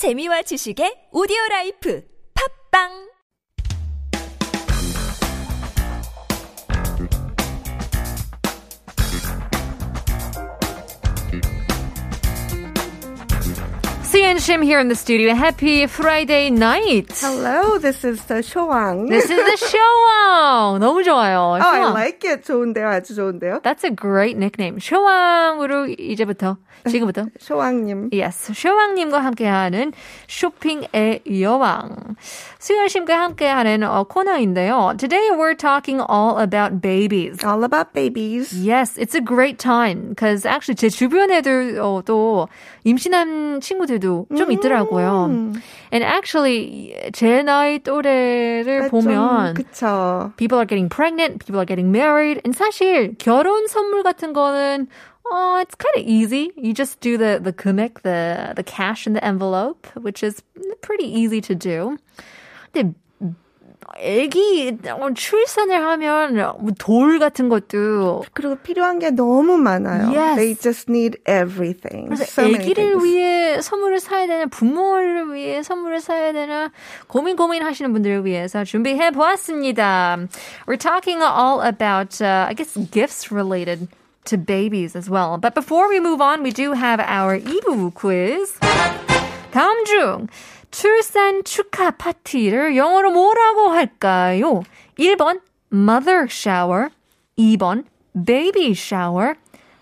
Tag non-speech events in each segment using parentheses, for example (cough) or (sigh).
재미와 지식의 오디오 라이프. 팝빵 Sian Shim here in the studio. Happy Friday night. Hello, this is the Shoang. This is the show. 너무 좋아요. oh, I 쇼왕. like it. 좋은데요, 아주 좋은데요. That's a great nickname. 쇼왕으로 이제부터 지금부터 (laughs) 쇼왕님. Yes, 쇼왕님과 함께하는 쇼핑의 여왕. 수현심과 함께하는 어, 코너인데요. Today we're talking all about babies. All about babies. Yes, it's a great time because actually 제 주변에도 또 임신한 친구들도 좀 있더라고요. And actually 제 나이 또래를 보면 좀, 그쵸. people are getting pregnant, people are getting married. And 사실 결혼 선물 같은 거는 Oh, it's kind of easy. You just do the the 금액, the the cash in the envelope, which is pretty easy to do. 근데 어, 출산을 하면 뭐돌 같은 것도 그리고 필요한 게 너무 많아요. Yes. They just need everything. 그래서 So 아기를. 위해 선물을 사야 되나 부모를 위해 선물을 사야 되나 고민 고민 하시는 분들을 위해서 준비해 보았습니다. We're talking all about uh, I guess gifts related to babies as well. But before we move on, we do have our 2부 quiz. 다음 중 출산 축하 파티를 영어로 뭐라고 할까요? 1번 mother shower, 2번 baby shower,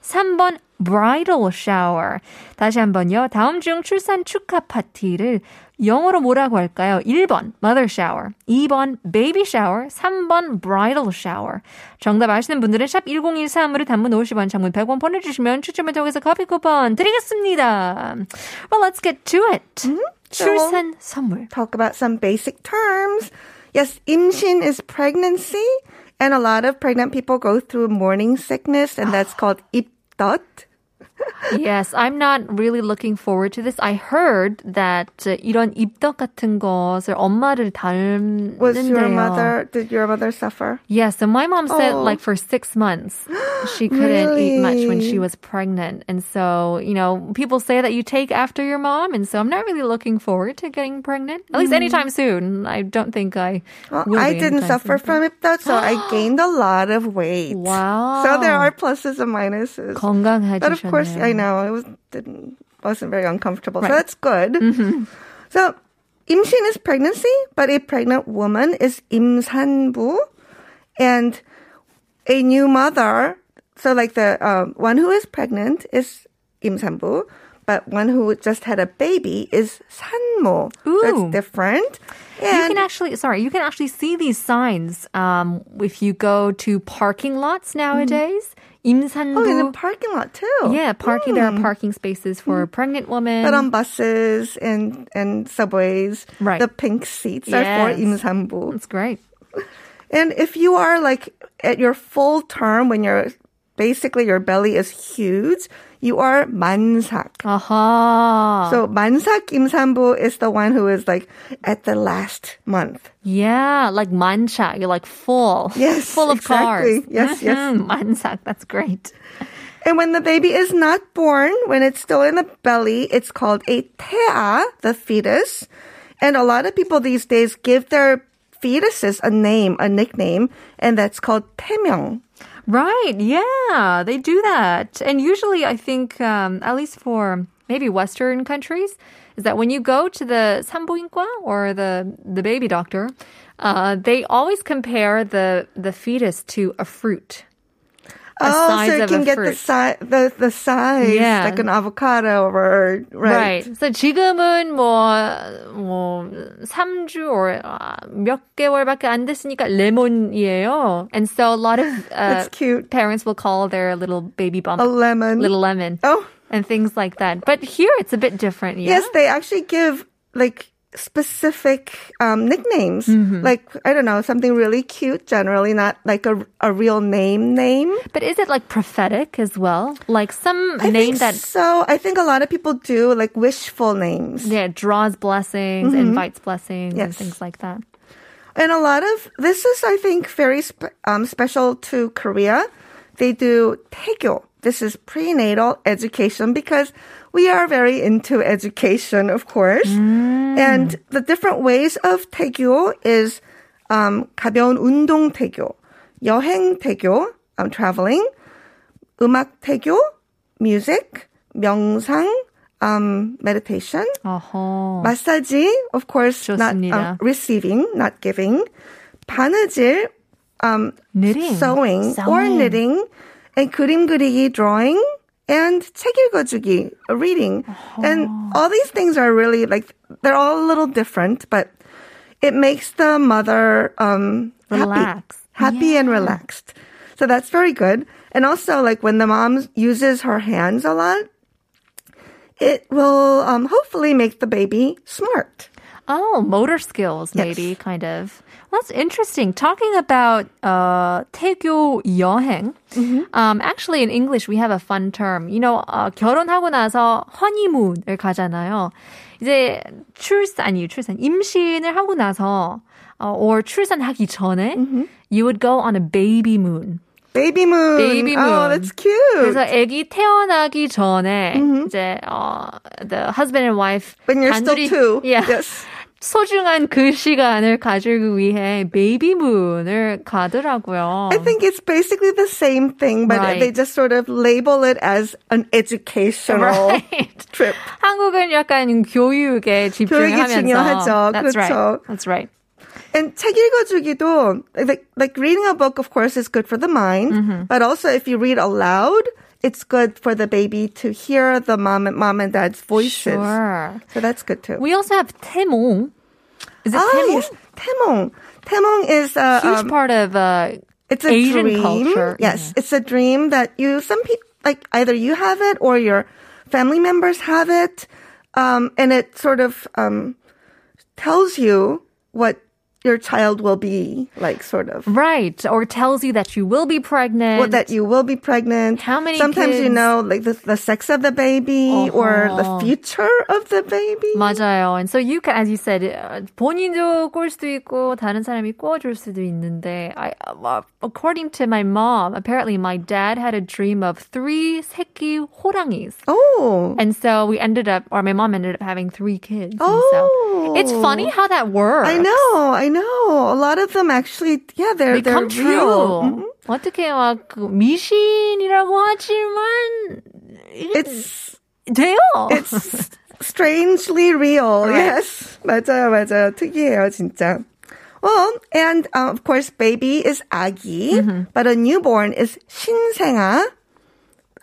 3번 bridal shower. 다시 한번요. 다음 중 출산 축하 파티를 영어로 뭐라고 할까요? 1번 mother shower, 2번 baby shower, 3번 bridal shower. 정답 아시는 분들은 샵 1013으로 단문 50원, 장문 100원 보내주시면 추첨을 통해서 커피 쿠폰 드리겠습니다. Well, let's get to it. 출산 선물. Talk about some basic terms. Yes, 임신 is pregnancy. And a lot of pregnant people go through morning sickness, and that's called 입덧. yes, I'm not really looking forward to this. I heard that uh, 이런 입덧 같은 것을 엄마를 닮는데요. Was your mother? Did your mother suffer? Yes, yeah, so my mom said oh. like for six months she couldn't really? eat much when she was pregnant, and so you know people say that you take after your mom, and so I'm not really looking forward to getting pregnant at least mm. anytime soon. I don't think I. Well, I didn't suffer from it so I (gasps) gained a lot of weight. Wow. So there are pluses and minuses. 건강해지셨네요. But of course. I know, it was didn't wasn't very uncomfortable. Right. So that's good. Mm-hmm. So imshin is pregnancy, but a pregnant woman is 임산부, and a new mother. So like the uh, one who is pregnant is 임산부 but one who just had a baby is 산모. Ooh. That's different. You And can actually, sorry, you can actually see these signs um, if you go to parking lots nowadays. 임산부. oh, in the parking lot too. yeah, parking. There are parking spaces for pregnant women. But on buses and, and subways, Right. the pink seats are for Yes. 임산부. That's great. And if you are like at your full term when you're basically your belly is huge. You are mansak. Aha. Uh-huh. So mansak imsambu is the one who is like at the last month. Yeah, like mansak. You're like full. Yes, full of exactly. cars. Yes, (laughs) yes. mansak. That's great. And when the baby is not born, when it's still in the belly, it's called a tea, the fetus. And a lot of people these days give their fetuses a name, a nickname, and that's called 태명. Right. Yeah, they do that. And usually, I think, um, at least for maybe Western countries, is that when you go to the 산부인과 or the the baby doctor, uh, they always compare the the fetus to a fruit. A oh, size so you of can a get fruit. the size, the the size, Yeah. like an avocado or Right. right. So 지금은 뭐뭐 3주 or 아, 몇 개월밖에 안 됐으니까 레몬이에요. And so a lot of (laughs) uh, That's cute. parents will call their little baby bump A lemon. little lemon. Oh, and things like that. But here it's a bit different. Yeah? yes, they actually give like specific um, nicknames. Mm-hmm. Like I don't know, something really cute. Generally, not like a a real name name. But is it like prophetic as well? Like some I name that so. I think a lot of people do like wishful names. yeah draws blessings, invites blessings, and Yes. things like that. And a lot of this is, I think, very spe- um, special to Korea. They do 태교. this is prenatal education because we are very into education, of course. And the different ways of 태교 is um, 가벼운 운동 태교, 여행 태교, um, traveling, 음악 태교, music, 명상, um, meditation, 어허. 마사지, of course, not 좋습니다. um, receiving, not giving, 바느질, um, Knitting. sewing, or Sewing. knitting, and 그림 그리기, drawing, and 책 읽어주기, reading. And all these things are really like, they're all a little different, but it makes the mother um, happy, Relax. happy and relaxed. So that's very good. And also, like when the mom uses her hands a lot, it will um, hopefully make the baby smart. Oh, motor skills, maybe, kind of. Well, that's interesting. Talking about uh, 태교 여행. Um, actually, in English, we have a fun term. You know, uh, 결혼하고 나서 honeymoon을 가잖아요. 이제 출산, 아니, 출산, 임신을 하고 나서, uh, or 출산하기 전에, you would go on a baby moon. Baby moon. Baby Oh, moon. that's cute. 그래서 아기 태어나기 전에 이제 어, the husband and wife when you're still 단둘이- two. yeah, Yes. (laughs) 소중한 그 시간을 가지기 위해 베이비 문을 가더라고요. I think it's basically the same thing, but Right. they just sort of label it as an educational (laughs) Right. trip. 한국은 약간 교육에 집중하면서 중요하죠. That's right. 그렇죠. That's right. And 책 읽어주기도, like, like reading a book, of course, is good for the mind, Mm-hmm. but also if you read aloud, it's good for the baby to hear the mom and mom and dad's voices. Sure. So that's good too. We also have Temong. Is it ah, oh, Temong? Yes. Temong. Temong is a uh, huge um, part of uh, it's a Asian dream. culture. Yes, yeah. it's a dream that you some people like either you have it or your family members have it, um, and it sort of um, tells you what your child will be like, sort of. right, or tells you that you will be pregnant. Well, that you will be pregnant. How many Sometimes you kids? know, like the, the sex of the baby or the Uh-huh. future of the baby. 맞아요. And so you can, as you said, uh, 본인도 꼴 수도 있고 다른 사람이 꿔줄 수도 있는데, I, uh, according to my mom, apparently my dad had a dream of three 새끼 호랑이s. Oh, And so we ended up, or my mom ended up having three kids. And so it's Oh. funny how that works. I know, I know. A lot of them actually, yeah, they're They come they're real. true. 어떻게 막 그 미신이라고 하지만 이게 It's 돼요. it's strangely real. Yes, 맞아요, 맞아요. 특이해요, 진짜. Well, and uh, of course, baby is 아기, but a newborn is 신생아,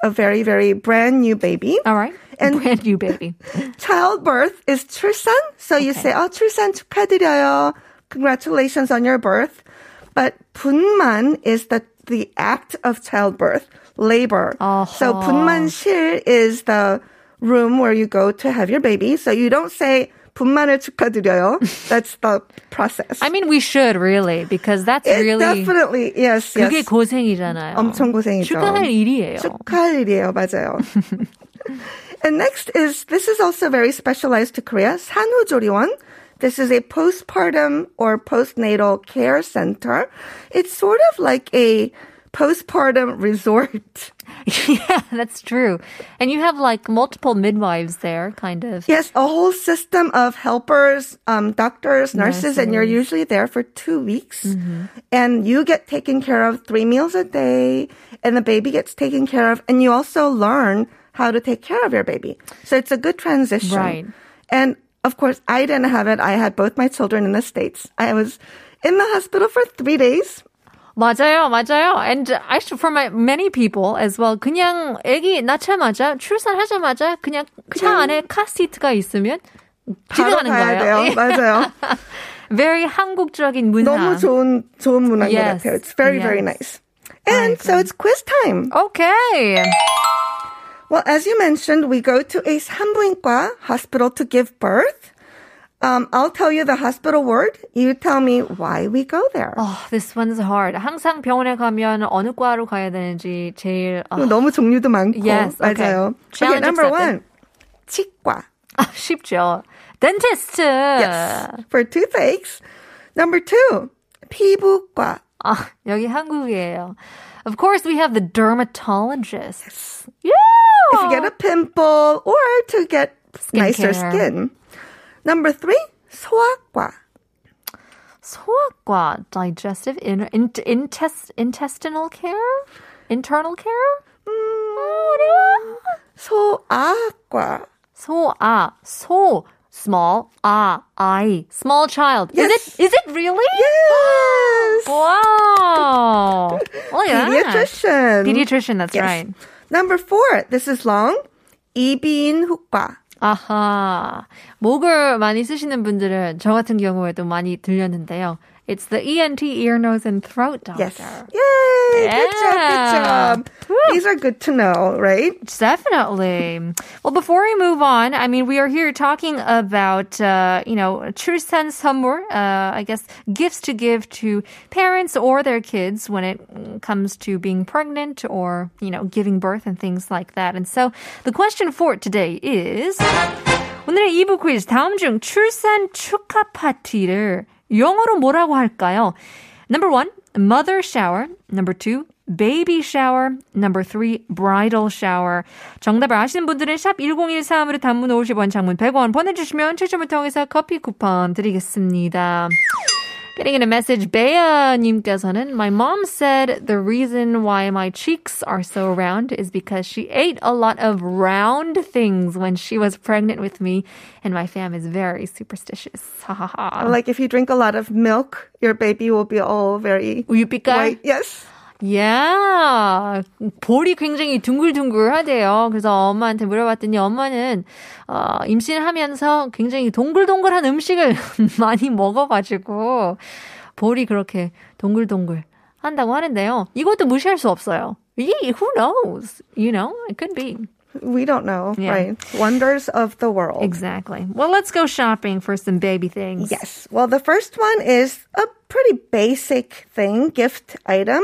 a very, very brand new baby. All right. And- brand new baby. (laughs) Childbirth is 출산, so you say, oh, 출산 축하드려요. Congratulations on your birth. But 분만 is the, the act of childbirth, labor. So 어허. 분만실 is the room where you go to have your baby. So you don't say 분만을 축하드려요. (laughs) That's the process. I mean, we should really because that's It really definitely, yes, yes. 그게 고생이잖아요. 엄청 고생이죠. 축하할 일이에요. 축하할 일이에요, 맞아요. (laughs) and next is, this is also very specialized to Korea, 산후조리원. This is a postpartum or postnatal care center. It's sort of like a postpartum resort. (laughs) yeah, that's true. And you have like multiple midwives there, kind of. Yes, a whole system of helpers, um, doctors, nurses, and you're usually there for two weeks. And you get taken care of three meals a day, and the baby gets taken care of, and you also learn how to take care of your baby. So it's a good transition. Right. And of course, I didn't have it. I had both my children in the States. I was in the hospital for three days. 맞아요, 맞아요. And actually for my many people as well, 그냥 아기 낳자마자 출산하자마자 그냥 차 안에 카시트가 있으면 집에 바로 가는 가야 돼요. 거예요. 맞아요. (laughs) Very 한국적인 문화. 너무 좋은, 좋은 문화인 것 Yes. 같아요. It's very, very Yes. nice. And so it's quiz time. Okay. Well, as you mentioned, we go to a 산부인과 hospital to give birth. Um, I'll tell you the hospital word. You tell me why we go there. Oh, this one's hard. 항상 병원에 가면 어느 과로 가야 되는지 제일 아, 너무 종류도 많고. Yes, okay. 맞아요. Okay, Challenge number accepted. one. 치과. 아, 쉽죠. Dentist. Yes. For toothaches. Number two. 피부과. 아, (laughs) 여기 한국이에요. Of course, we have the dermatologists. Yeah. If you get a pimple or to get nicer Skincare. skin. Number three, 소아과. 소아과, digestive, in, in, intest, intestinal care? Internal care? 어려워. 소아과. 소아, 소, small, 아, I, small child. Yes. Is it, is it really? Yes. Wow. At that. Pediatrician. Pediatrician, that's Yes. right. Number four, this is long. 이비인 후과. 아하. 목을 많이 쓰시는 분들은 저 같은 경우에도 많이 들렸는데요. It's the ENT, ear, nose, and throat doctor. Yes. Yay! Good job, Yeah. good job. These are good to know, right? Definitely. Well, before we move on, I mean, we are here talking about, uh, you know, 출산 선물, uh, I guess, gifts to give to parents or their kids when it comes to being pregnant or, you know, giving birth and things like that. And so the question for today is, 오늘의 2부 퀴즈 다음 중 출산 축하 파티를 영어로 뭐라고 할까요? Number one, mother shower. Number two, baby shower. Number three, bridal shower. 정답을 아시는 분들은 샵 1013으로 단문 50원, 장문 100원 보내주시면 추첨을 통해서 커피 쿠폰 드리겠습니다. Getting in a message, 베아님께서는 My mom said the reason why my cheeks are so round is because she ate a lot of round things when she was pregnant with me, and my fam is very superstitious. Ha ha ha. Like if you drink a lot of milk, your baby will be all very 우유빛깔? white. Yes. Yeah. 볼이 굉장히 둥글둥글하대요. 그래서 엄마한테 물어봤더니 엄마는 어, 임신하면서 굉장히 동글동글한 음식을 많이 먹어가지고 볼이 그렇게 동글동글 한다고 하는데요. 이것도 무시할 수 없어요. Yeah, who knows? You know, it could be. We don't know, Yeah. right? Wonders of the world. Exactly. Well, let's go shopping for some baby things. Yes. Well, the first one is a pretty basic thing, gift item.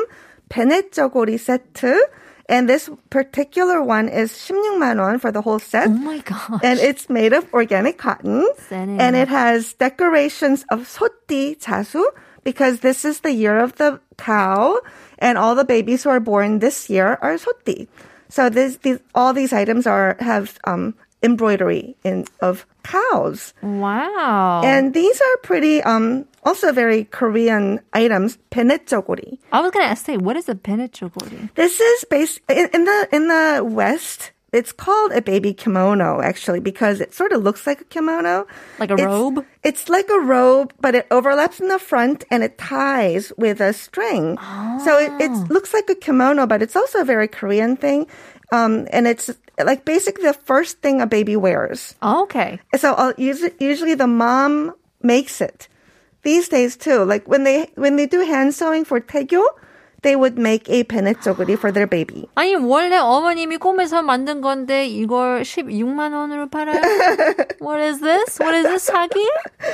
베네쩌고리 세트. And this particular one is 16만 원 for the whole set. Oh my gosh. And it's made of organic cotton. 세네. And it has decorations of 소띠 자수 because this is the year of the cow and all the babies who are born this year are 소띠. So this, these, all these items are, have, um, embroidery in of cows. Wow. And these are pretty um also very Korean items, penechogori. I was going to say what is a penechogori? This is based in, in the in the west it's called a baby kimono actually because it sort of looks like a kimono. Like a it's, robe? It's like a robe, but it overlaps in the front and it ties with a string. Oh. So it, it ah. looks like a kimono, but it's also a very Korean thing. Um, and it's like basically the first thing a baby wears. Okay. So I'll usually, usually the mom makes it. These days too, like when they when they do hand sewing for 태교, they would make a 베네쩌구리 for their baby. 아니 원래 어머님이 꿈에서 만든 건데 이걸 16만 원으로 팔아요? (laughs) What is this? What is this 사기?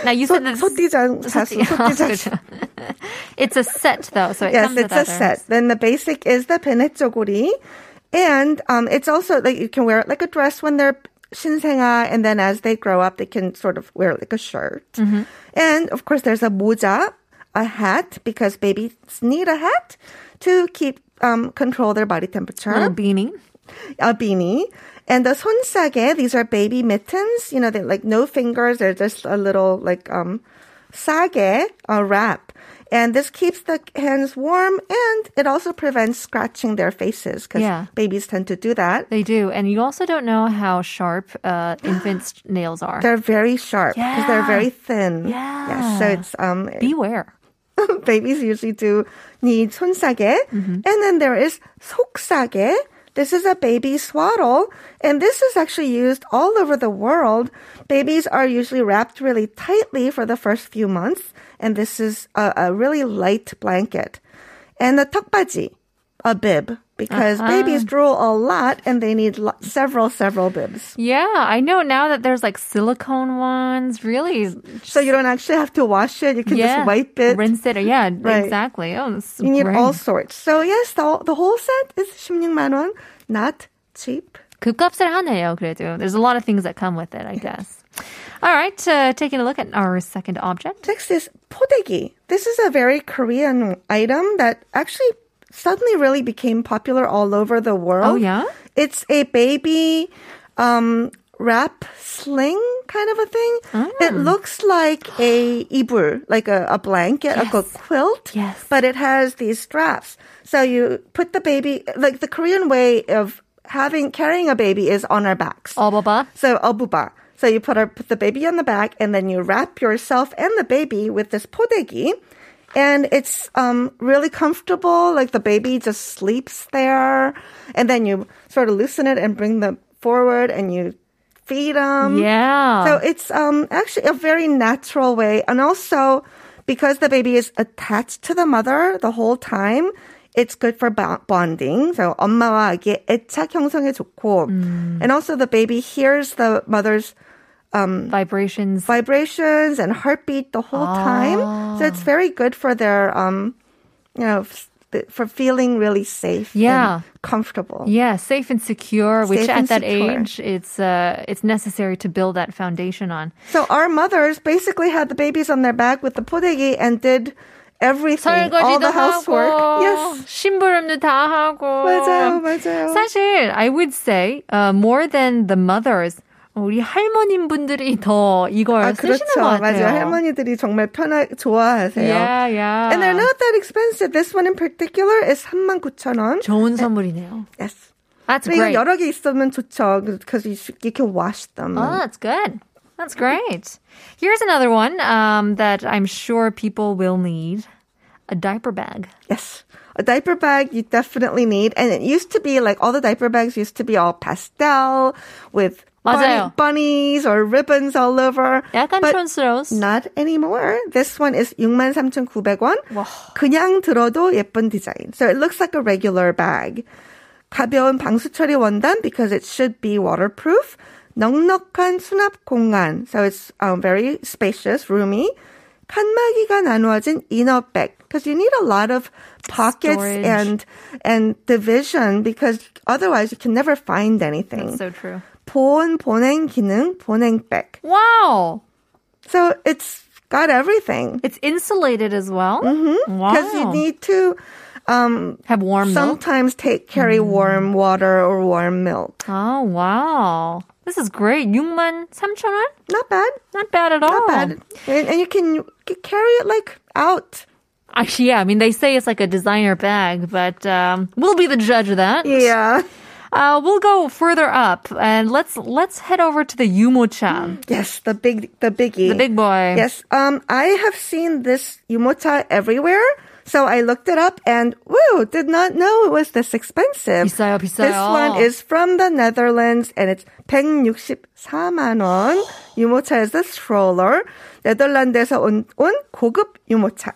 Now you said this 소띠장 자수, 소띠자수. 그렇죠. It's a set though, so it Yes, comes it's with a others. set. Then the basic is the 베네쩌구리, and um, it's also like you can wear it like a dress when they're 신생아, and then as they grow up, they can sort of wear it like a shirt. Mm-hmm. And of course, there's a 모자, a hat, because babies need a hat to keep um, control their body temperature. Little beanie. a beanie. And the 손싸개, these are baby mittens. You know, they're like no fingers. They're just a little like um 싸개, a wrap. And this keeps the hands warm and it also prevents scratching their faces because Yeah. babies tend to do that. They do, and you also don't know how sharp uh, infants' (gasps) nails are. They're very sharp because they're Yeah. very thin. Yeah. Yes, so it's um (laughs) Beware. (laughs) babies usually do need 손싸개. And then there is 속싸개. this is a baby swaddle, and this is actually used all over the world. Babies are usually wrapped really tightly for the first few months, and this is a, a really light blanket. And the tteokbajji a bib, because babies drool a lot and they need lo- several, several bibs. Yeah, I know now that there's like silicone ones. Really, So you don't actually have to wash it. You can yeah, just wipe it. rinse it. Yeah, Right. exactly. Oh, that's You need great. all sorts. So yes, the, the whole set is 16만 원. Not cheap. 그 값을 하네요. 그래도 there's a lot of things that come with it, I guess. All right, uh, taking a look at our second object. Next is podegi. This is a very Korean item that actually suddenly really became popular all over the world. Oh, yeah? It's a baby um, wrap sling kind of a thing. It ah. looks like a ibur, like a, a blanket, yes. like a quilt. Yes. But it has these straps. So you put the baby, like the Korean way of having, carrying a baby is on our backs. Obuba? So obuba. So you put, our, put the baby on the back and then you wrap yourself and the baby with this podegi And it's um, really comfortable. Like the baby just sleeps there. And then you sort of loosen it and bring them forward and you feed them. Yeah. So it's um, actually a very natural way. And also, because the baby is attached to the mother the whole time, it's good for bo- bonding. So 엄마와 아기의 애착 형성에 좋고. And also the baby hears the mother's Vibrations. vibrations and heartbeat the whole time. So it's very good for their, um, you know, f- for feeling really safe Yeah. and comfortable. Yeah, safe and secure, which Safe at and that secure. age it's uh it's necessary to build that foundation on. So our mothers basically had the babies on their back with the podegi and did everything, all 설거지도 the housework. 하고 Yes. 심부름도 다 하고 맞아요, 맞아요. 사실 I would say uh, more than the mothers 우리 할머님 분들이 더 이걸 아, 쓰시는 그렇죠. 것 같아요. 맞아요. 할머니들이 정말 편하, 좋아하세요. Yeah, yeah. And they're not that expensive. This one in particular is 39,000원. 좋은 선물이네요. Yes. That's 근데 이거 great. 여러 개 있으면 좋죠. Because you, should- you can wash them. Oh, that's good. That's great. Here's another one um, that I'm sure people will need: a diaper bag. Yes. A diaper bag you definitely need. And it used to be like all the diaper bags used to be all pastel with bunny, 맞아요. bunnies or ribbons all over. 약간 But 촌스러워. Not anymore. This one is 63,900원. 그냥 들어도 예쁜 디자인. So it looks like a regular bag. 가벼운 방수 처리 원단 because it should be waterproof. 넉넉한 수납 공간. So it's um, very spacious, roomy. 칸막이가 나누어진 inner bag because you need a lot of pockets Storage. and and division because otherwise you can never find anything. That's so true. 보온 보냉 기능 보냉 bag. Wow. So it's got everything. It's insulated as well. Mm-hmm. Wow. Because you need to um, have warm milk. sometimes take carry warm water or warm milk. Oh, wow. This is great. 6만 3천 원? Not bad. Not bad at all. Not bad. And, and you can you can carry it like out. Actually, yeah, I mean, they say it's like a designer bag, but um, we'll be the judge of that. Yeah. Uh, we'll go further up and let's let's head over to the yumocha, Yes, the big the biggie. the big boy. Yes. Um, I have seen this yumocha everywhere. So I looked it up and woo, did not know it was this expensive. 비싸요, 비싸요. This one is from the Netherlands and it's 164만 원. 유모차 is the stroller. 네덜란드에서 온, 온 고급 유모차.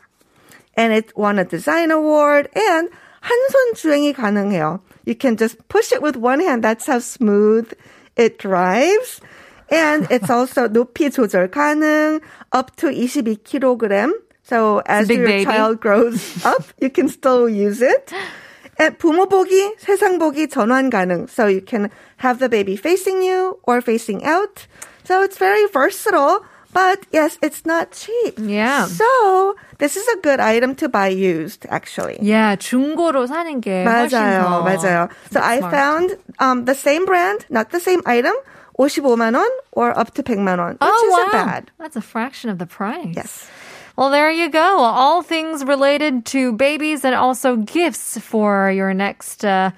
And it won a design award and 한손 주행이 가능해요. You can just push it with one hand. That's how smooth it drives. And it's also (laughs) 높이 조절 가능, up to 22kg. So as big your baby. child grows (laughs) up, you can still use it. And 부모 보기, 세상 보기 전환 가능. So you can have the baby facing you or facing out. So it's very versatile. But yes, it's not cheap. Yeah. So this is a good item to buy used, actually. Yeah, 중고로 사는 게 훨씬 맞아요, 더 맞아요. So I smart. found um, the same brand, not the same item, 55만 원 or up to 100만 원, which oh, isn't wow. bad. That's a fraction of the price. Yes. Well, there you go. All things related to babies and also gifts for your next uh,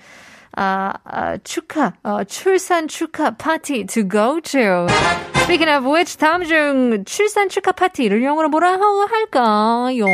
uh, uh, 축하, uh, 출산 축하 파티 to go to. Speaking of which, 다음 중 출산 축하 파티를 영어로 뭐라고 할까요?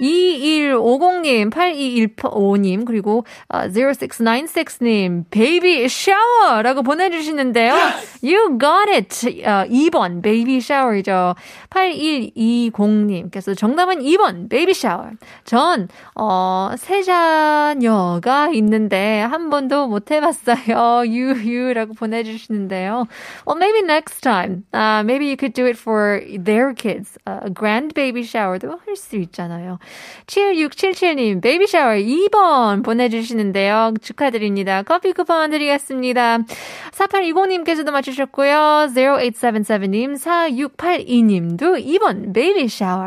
2150님, 8215님, 그리고 어, 0696님, 베이비 샤워라고 보내주시는데요. You got it. 어, 2번, 베이비 샤워이죠. 8120님께서 정답은 2번, 베이비 샤워. 전, 어, 세 자녀가 있는데 한 번도 못 해봤어요. (laughs) 유유라고 보내주시는데요. Well, maybe next time. Uh, maybe you could do it for their kids. Uh, a grand baby shower도 할 수 있잖아요. 7677님, 베이비 샤워 2번 보내주시는데요. 축하드립니다. 커피 쿠폰 드리겠습니다. 4820님께서도 맞추셨고요. 0877님, 4682님도 2번 베이비 샤워.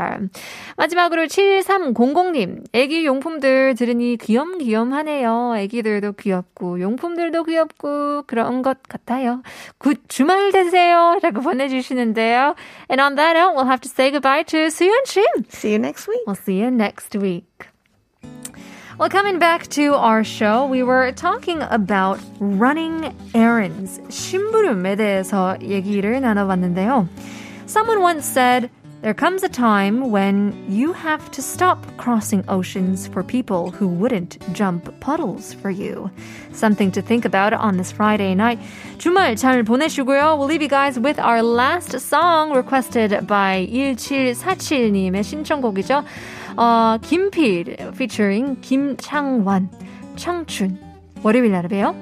마지막으로 7300님, 애기 용품들 들으니 귀염귀염하네요. 애기들도 귀엽고, 용품들도 귀엽고, 그런 것 같아요. 굿 주말 되세요. 라고 보내주시는데요. And on that note, we'll have to say goodbye to 수연 씨. See you next week. We'll see you next week. Well, coming back to our show, we were talking about running errands. 심부름에 대해서 얘기를 나눠봤는데요. Someone once said, There comes a time when you have to stop crossing oceans for people who wouldn't jump puddles for you. Something to think about on this Friday night. 주말 잘 보내시고요. We'll leave you guys with our last song requested by 1747님의 신청곡이죠. 어, 김필 featuring 김창완 청춘. 월요일 날에 봬요.